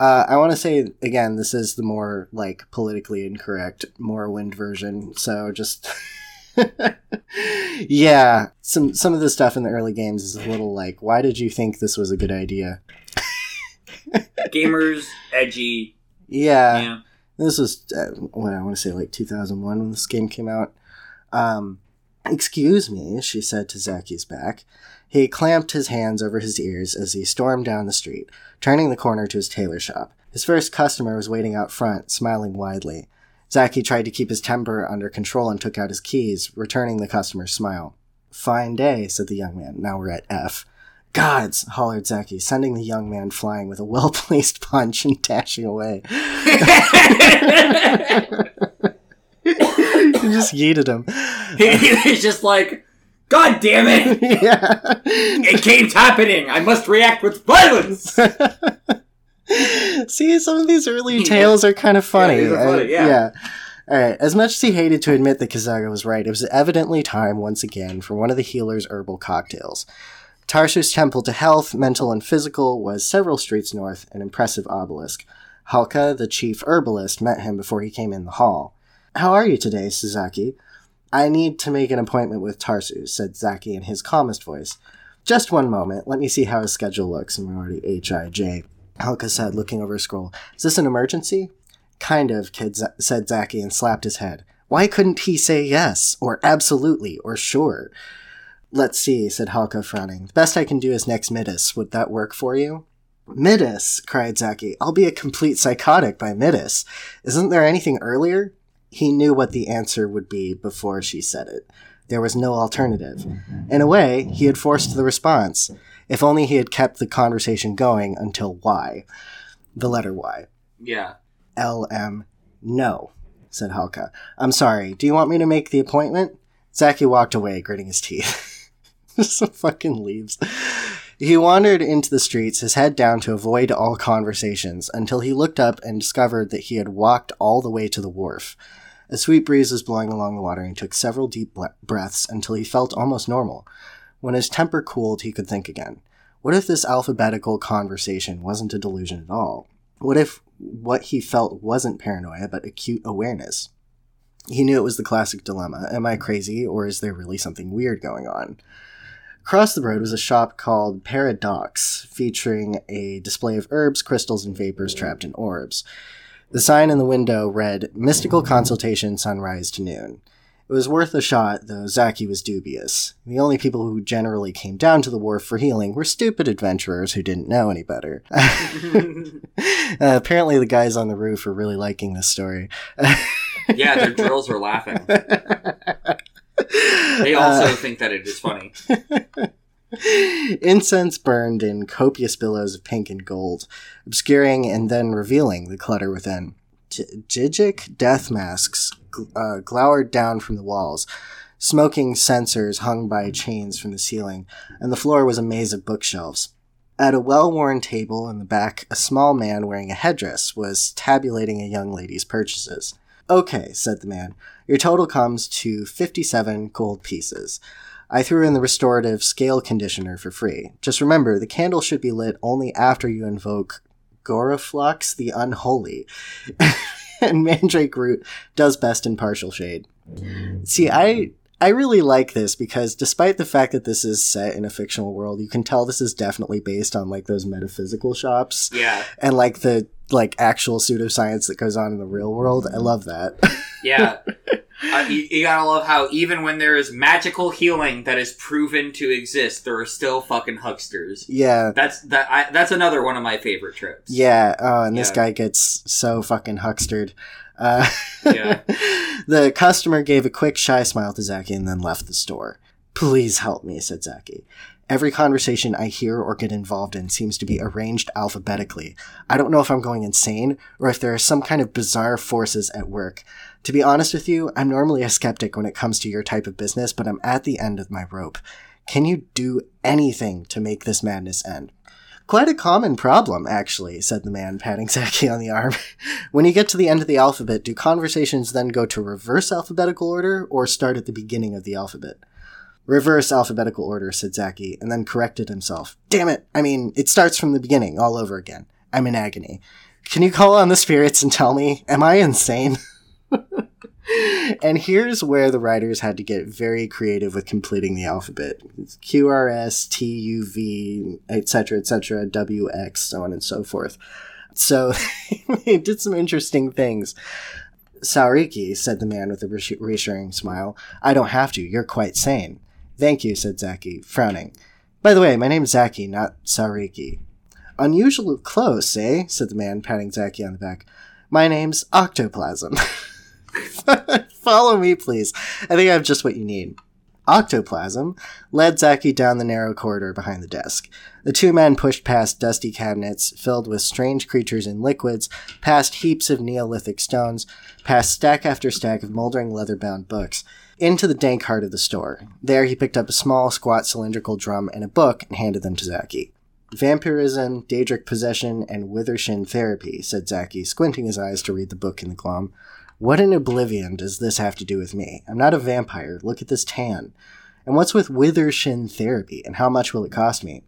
Uh, I want to say again, this is the more like politically incorrect Morrowind version. So just yeah, some some of the stuff in the early games is a little like, why did you think this was a good idea? Gamers, edgy. Yeah, Yeah. this was uh, what I want to say like 2001 when this game came out. Um, excuse me, she said to Zaki's back. He clamped his hands over his ears as he stormed down the street, turning the corner to his tailor shop. His first customer was waiting out front, smiling widely. Zaki tried to keep his temper under control and took out his keys, returning the customer's smile. Fine day, said the young man. Now we're at F. Gods, hollered Zaki, sending the young man flying with a well placed punch and dashing away. he just yeeted him. He's just like, God damn it! yeah. It keeps happening! I must react with violence! See, some of these early tales are kind of funny. are funny, Uh, yeah. All right. As much as he hated to admit that Kazaga was right, it was evidently time once again for one of the healer's herbal cocktails. Tarsus Temple to Health, Mental and Physical, was several streets north, an impressive obelisk. Halka, the chief herbalist, met him before he came in the hall. How are you today, Suzaki? I need to make an appointment with Tarsus, said Zaki in his calmest voice. Just one moment. Let me see how his schedule looks. I'm already H-I-J. Halka said, looking over a scroll. Is this an emergency? Kind of, kid Z- said Zaki and slapped his head. Why couldn't he say yes, or absolutely, or sure? Let's see, said Halka, frowning. The best I can do is next Midas. Would that work for you? Midas, cried Zaki. I'll be a complete psychotic by Midas. Isn't there anything earlier? He knew what the answer would be before she said it. There was no alternative. In a way, he had forced the response. If only he had kept the conversation going until Y. The letter Y. yeah. L M. No, said Halka. I'm sorry. Do you want me to make the appointment? Zaki walked away, gritting his teeth. Just fucking leaves. He wandered into the streets, his head down to avoid all conversations, until he looked up and discovered that he had walked all the way to the wharf. A sweet breeze was blowing along the water, and he took several deep breaths until he felt almost normal. When his temper cooled, he could think again. What if this alphabetical conversation wasn't a delusion at all? What if what he felt wasn't paranoia, but acute awareness? He knew it was the classic dilemma Am I crazy, or is there really something weird going on? Across the road was a shop called Paradox, featuring a display of herbs, crystals, and vapors trapped in orbs. The sign in the window read Mystical Consultation Sunrise to Noon. It was worth a shot, though Zaki was dubious. The only people who generally came down to the wharf for healing were stupid adventurers who didn't know any better. Uh, apparently, the guys on the roof are really liking this story. Yeah, their drills were laughing. They also think that it is funny. Incense burned in copious billows of pink and gold, obscuring and then revealing the clutter within. J- Jijic death masks uh, glowered down from the walls. Smoking censers hung by chains from the ceiling, and the floor was a maze of bookshelves. At a well worn table in the back, a small man wearing a headdress was tabulating a young lady's purchases. Okay, said the man. Your total comes to 57 gold pieces. I threw in the restorative scale conditioner for free. Just remember, the candle should be lit only after you invoke Goraflux the Unholy. and Mandrake Root does best in partial shade. See, I I really like this because despite the fact that this is set in a fictional world, you can tell this is definitely based on like those metaphysical shops Yeah. and like the like actual pseudoscience that goes on in the real world. I love that. Yeah. Uh, you, you gotta love how even when there is magical healing that is proven to exist, there are still fucking hucksters. yeah. That's that. I, that's another one of my favorite trips. Yeah, oh, and this guy gets so fucking huckstered. Uh, Yeah. the customer gave a quick shy smile to Zaki and then left the store. Please help me, said Zaki. Every conversation I hear or get involved in seems to be arranged alphabetically. I don't know if I'm going insane or if there are some kind of bizarre forces at work. To be honest with you, I'm normally a skeptic when it comes to your type of business, but I'm at the end of my rope. Can you do anything to make this madness end? Quite a common problem, actually, said the man, patting Zaki on the arm. when you get to the end of the alphabet, do conversations then go to reverse alphabetical order or start at the beginning of the alphabet? Reverse alphabetical order, said Zaki, and then corrected himself. Damn it! I mean, it starts from the beginning, all over again. I'm in agony. Can you call on the spirits and tell me, am I insane? and here's where the writers had to get very creative with completing the alphabet. Q R S T U V, etc., etc., W X, so on and so forth. So they did some interesting things. Sariki, said the man with a reassuring smile. I don't have to. You're quite sane. Thank you, said Zaki, frowning. By the way, my name's Zaki, not Sariki. Unusual close, eh? said the man, patting Zaki on the back. My name's Octoplasm. Follow me, please. I think I have just what you need. Octoplasm led Zaki down the narrow corridor behind the desk. The two men pushed past dusty cabinets filled with strange creatures and liquids, past heaps of Neolithic stones, past stack after stack of moldering leather bound books, into the dank heart of the store. There he picked up a small, squat cylindrical drum and a book and handed them to Zaki. Vampirism, Daedric possession, and Withershin therapy, said Zaki, squinting his eyes to read the book in the glom. What in oblivion does this have to do with me? I'm not a vampire. Look at this tan. And what's with Withershin therapy, and how much will it cost me?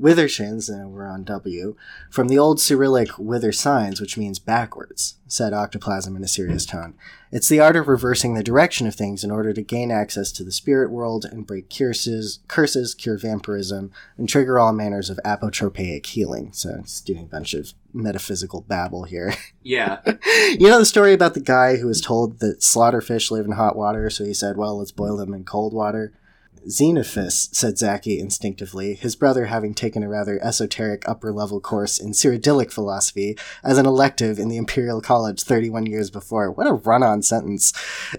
Withershins, and we're on W, from the old Cyrillic wither signs, which means backwards, said Octoplasm in a serious tone. It's the art of reversing the direction of things in order to gain access to the spirit world and break curses, curses, cure vampirism, and trigger all manners of apotropaic healing. So it's doing a bunch of metaphysical babble here. Yeah. you know the story about the guy who was told that slaughterfish live in hot water, so he said, well, let's boil them in cold water? Xenophus, said Zaki instinctively, his brother having taken a rather esoteric upper level course in Cyrodiilic philosophy as an elective in the Imperial College 31 years before. What a run on sentence.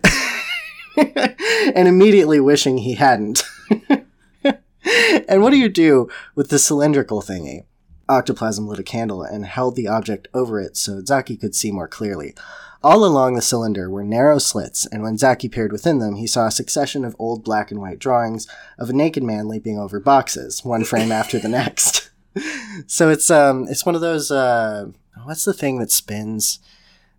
and immediately wishing he hadn't. and what do you do with the cylindrical thingy? Octoplasm lit a candle and held the object over it so Zaki could see more clearly. All along the cylinder were narrow slits, and when Zaki peered within them, he saw a succession of old black and white drawings of a naked man leaping over boxes, one frame after the next. so it's um it's one of those uh what's the thing that spins?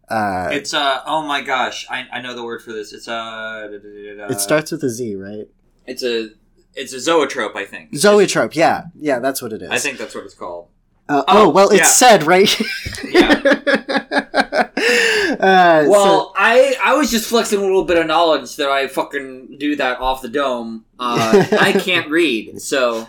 Uh, it's uh oh my gosh I, I know the word for this. It's uh it starts with a Z right? It's a it's a zoetrope I think. Zoetrope yeah. Yeah that's what it is. I think that's what it's called uh, oh, oh, well, it's yeah. said right. yeah. Uh, well, so, I I was just flexing a little bit of knowledge that I fucking do that off the dome. Uh, I can't read, so.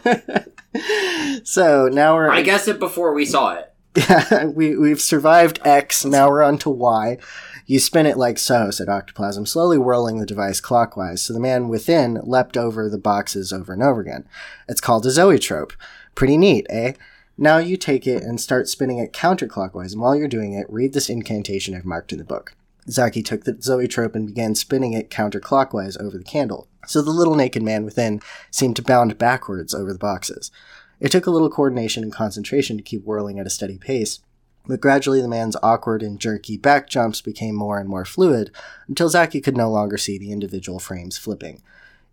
so now we're. I guess it before we saw it. Yeah, we we've survived X. Now we're on to Y. You spin it like so, said Octoplasm, slowly whirling the device clockwise, so the man within leapt over the boxes over and over again. It's called a zoetrope. Pretty neat, eh? Now you take it and start spinning it counterclockwise, and while you're doing it, read this incantation I've marked in the book. Zaki took the zoetrope and began spinning it counterclockwise over the candle, so the little naked man within seemed to bound backwards over the boxes. It took a little coordination and concentration to keep whirling at a steady pace, but gradually the man's awkward and jerky back jumps became more and more fluid until Zaki could no longer see the individual frames flipping.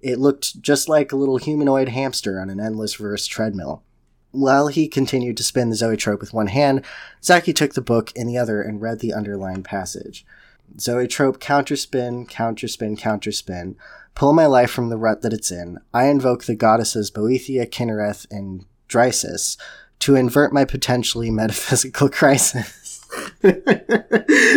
It looked just like a little humanoid hamster on an endless verse treadmill. While he continued to spin the zoetrope with one hand, Zaki took the book in the other and read the underlined passage. Zoetrope counterspin, counterspin, counterspin. Pull my life from the rut that it's in. I invoke the goddesses Boethia, Kynareth, and Drysis to invert my potentially metaphysical crisis. my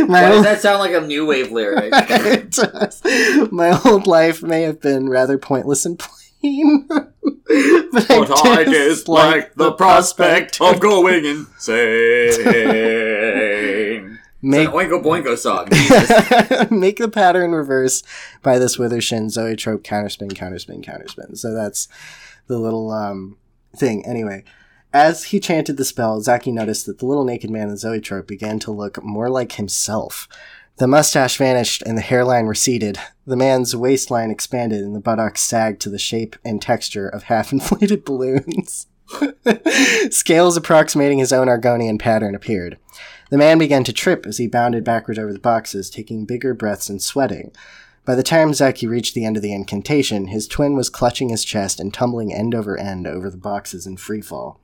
Why does that sound like a new wave lyric? my old life may have been rather pointless and plain but, but I, I dislike the prospect of going insane. Make it's Oingo Boingo song. make the pattern reverse by this Withershin Zoetrope counterspin, counterspin, counterspin. So that's the little um, thing. Anyway, as he chanted the spell, Zaki noticed that the little naked man in Zoetrope began to look more like himself. The mustache vanished and the hairline receded. The man's waistline expanded and the buttocks sagged to the shape and texture of half inflated balloons. Scales approximating his own Argonian pattern appeared. The man began to trip as he bounded backward over the boxes, taking bigger breaths and sweating. By the time Zaki reached the end of the incantation, his twin was clutching his chest and tumbling end over end over the boxes in free fall.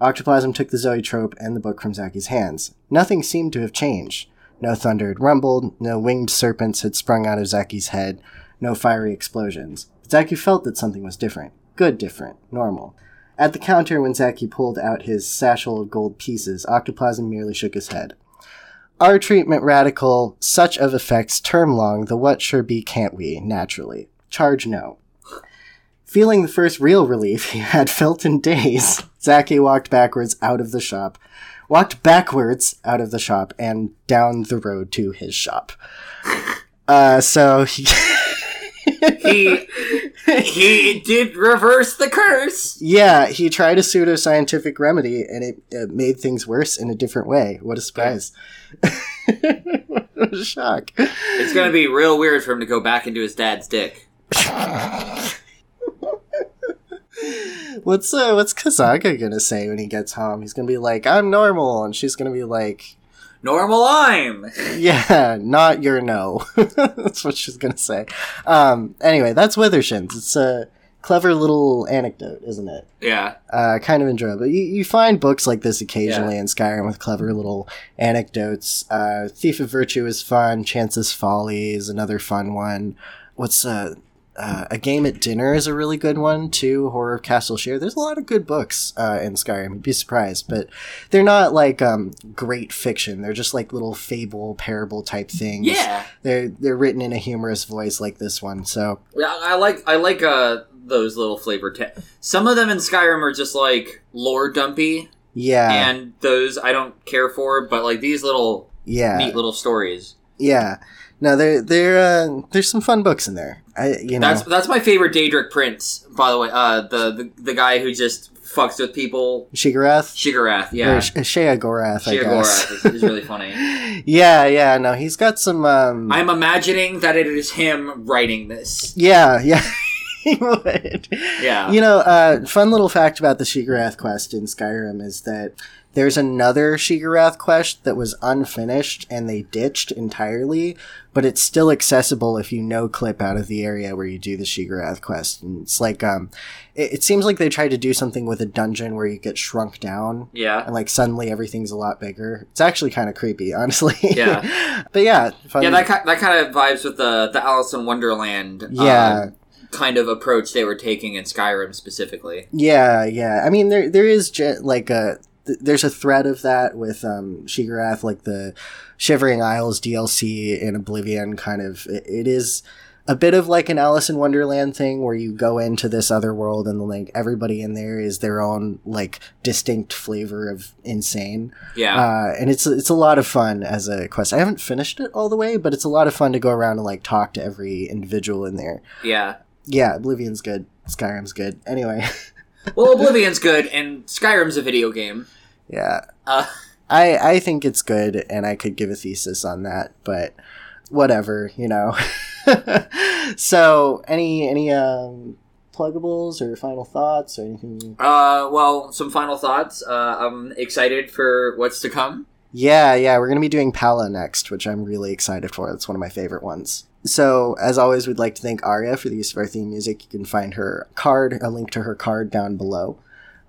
Octoplasm took the zoetrope and the book from Zaki's hands. Nothing seemed to have changed. No thunder had rumbled, no winged serpents had sprung out of Zaki's head, no fiery explosions. But Zaki felt that something was different. Good different. Normal. At the counter, when Zaki pulled out his satchel of gold pieces, Octoplasm merely shook his head. Our treatment radical, such of effects term long, the what sure be can't we, naturally. Charge no. Feeling the first real relief he had felt in days, Zaki walked backwards out of the shop, walked backwards out of the shop and down the road to his shop. Uh, so he. He he did reverse the curse. yeah, he tried a pseudo scientific remedy and it, it made things worse in a different way. What a surprise. what a shock. It's gonna be real weird for him to go back into his dad's dick. What's uh, what's Kazaga gonna say when he gets home? He's gonna be like, "I'm normal," and she's gonna be like, Normal I'm. "Yeah, not your no." that's what she's gonna say. Um, anyway, that's Withershins. It's a clever little anecdote, isn't it? Yeah. uh, kind of enjoyable. You, you find books like this occasionally in Skyrim with clever little anecdotes. Uh, Thief of Virtue is fun. Chance's Folly is another fun one. What's uh, uh, a game at dinner is a really good one too. Horror of Castle Xyr. There's a lot of good books uh, in Skyrim. You'd be surprised, but they're not like um, great fiction. They're just like little fable, parable type things. Yeah. they're they're written in a humorous voice like this one. So Yeah, I like I like uh those little flavor te- Some of them in Skyrim are just like lore dumpy, yeah, and those I don't care for. But like these little yeah. neat little stories. Yeah. No, there there uh, there's some fun books in there. I you know That's that's my favorite Daedric Prince, by the way. Uh, the the, the guy who just fucks with people. Sheogorath Sheogorath, or yeah. Sh- Shea Gorath, I guess. Is, is really funny. yeah, yeah. No, he's got some. Um, I'm imagining that it is him writing this. yeah, yeah. he would. Yeah. You know, uh, fun little fact about the Sheogorath quest in Skyrim is that there's another Sheogorath quest that was unfinished and they ditched entirely, but it's still accessible if you no clip out of the area where you do the Sheogorath quest. And it's like, um, it, it seems like they tried to do something with a dungeon where you get shrunk down. Yeah. And like suddenly everything's a lot bigger. It's actually kind of creepy, honestly. Yeah. but yeah, fun. Yeah, that ki- that kind of vibes with the the Alice in Wonderland. uh, Yeah. kind of approach they were taking in Skyrim specifically. Yeah, yeah. I mean, there there is ge- like a th- there's a thread of that with um Sheogorath, like the Shivering Isles DLC in Oblivion. Kind of, it, it is a bit of like an Alice in Wonderland thing where you go into this other world and like everybody in there is their own like distinct flavor of insane. Yeah. Uh, and it's it's a lot of fun as a quest. I haven't finished it all the way, but it's a lot of fun to go around and like talk to every individual in there. yeah. Yeah, Oblivion's good. Skyrim's good. Anyway, Well, Oblivion's good, and Skyrim's a video game. Yeah. Uh, I I think it's good, and I could give a thesis on that, but whatever, you know. so, any any um pluggables or final thoughts or anything? uh, well, some final thoughts. Uh, I'm excited for what's to come. Yeah, yeah, we're gonna be doing Pala next, which I'm really excited for. That's one of my favorite ones. So, as always, we'd like to thank Aria for the use of our theme music. You can find her carrd, a link to her carrd down below.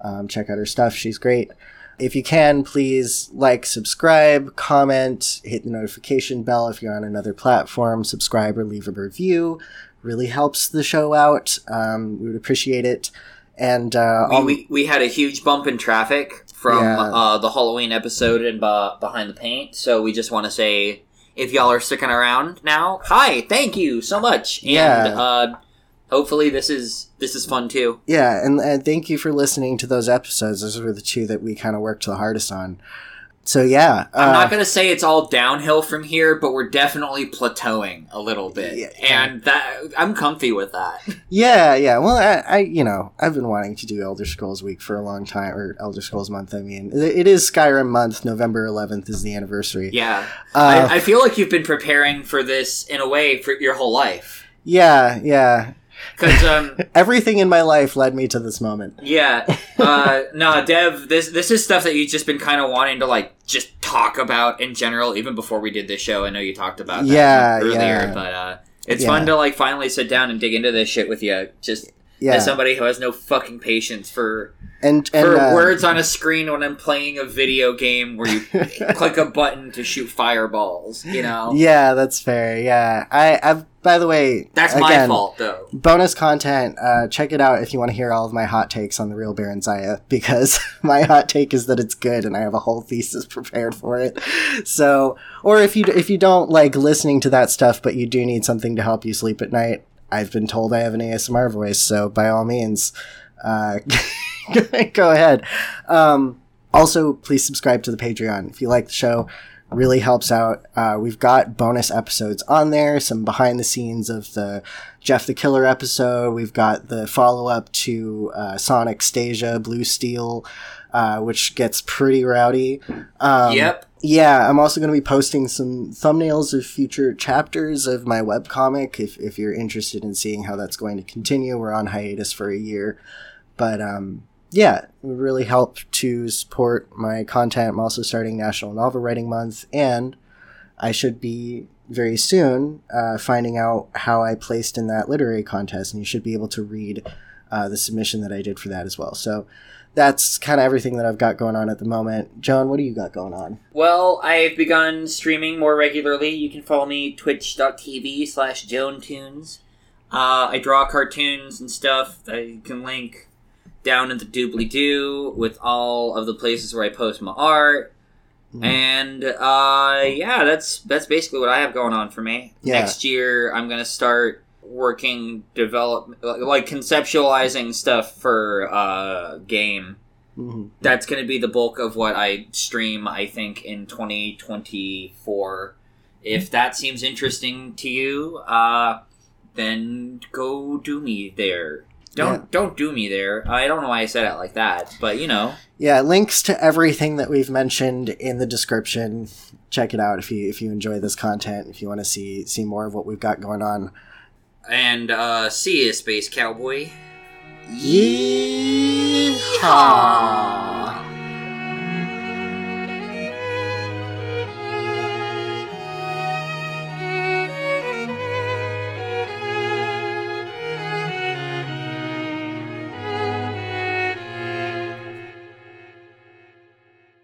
Um, check out her stuff; she's great. If you can, please like, subscribe, comment, hit the notification bell if you're on another platform, subscribe or leave a review. Really helps the show out. Um, we would appreciate it. And uh, We, we, we had a huge bump in traffic from Yeah. uh, the Halloween episode and uh, Behind the Paint, so we just want to say if y'all are sticking around now, hi, thank you so much. And Yeah. uh, hopefully this is this is fun too. Yeah, and, and thank you for listening to those episodes. Those were the two that we kind of worked the hardest on. So yeah, I'm uh, not gonna say it's all downhill from here, but we're definitely plateauing a little bit, Yeah. and that I'm comfy with that. yeah, yeah. Well, I, I, you know, I've been wanting to do Elder Scrolls Week for a long time, or Elder Scrolls Month. I mean, it it is Skyrim month. November 11th is the anniversary. Yeah, Uh, I, I feel like you've been preparing for this in a way for your whole life, yeah, yeah. Because um, Everything in my life led me to this moment. yeah, uh, no, Dev, this this is stuff that you've just been kind of wanting to like just talk about in general, even before we did this show. I know you talked about that Yeah, earlier, yeah. but uh, it's Yeah. fun to like finally sit down and dig into this shit with you. Just Yeah, as somebody who has no fucking patience for and and for uh, words on a screen when I'm playing a video game where you click a button to shoot fireballs. You know, Yeah, that's fair. Yeah, I, I've by the way, That's my again, fault, though. bonus content uh, check it out if you want to hear all of my hot takes on the real Barenziah because my hot take is that it's good and i have a whole thesis prepared for it. So or if you if you don't like listening to that stuff but you do need something to help you sleep at night i've been told i have an asmr voice so by all means uh, go ahead. Um, also please subscribe to the patreon if you like the show really helps out. Uh, we've got bonus episodes on there, some behind the scenes of the Jeff the Killer episode. We've got the follow up to uh, Sonic Stasia Blue Steel, uh, which gets pretty rowdy. Um, yep. Yeah, I'm also going to be posting some thumbnails of future chapters of my webcomic if, if you're interested in seeing how that's going to continue. We're on hiatus for a year. But um, yeah, it would really help to support my content. I'm also starting National Novel Writing Month, and I should be very soon uh, finding out how I placed in that literary contest, and you should be able to read uh, the submission that I did for that as well. So that's kind of everything that I've got going on at the moment. Joan, what do you got going on? Well, I've begun streaming more regularly. You can follow me twitch.tv slash joantoons. Uh, I draw cartoons and stuff you can link down in the doobly doo with all of the places where I post my art. Mhm. And uh, yeah, that's that's basically what I have going on for me. Yeah. Next year, I'm gonna start working, develop, like conceptualizing stuff for uh, game. Mhm. That's gonna be the bulk of what I stream. I think in 2024. If that seems interesting to you, uh, then go do me there. Don't Yeah. don't do me there. I don't know why I said it like that, but you know. Yeah, links to everything that we've mentioned in the description. Check it out if you if you enjoy this content. If you want to see see more of what we've got going on. And uh, see you, Space Cowboy. Yeehaw!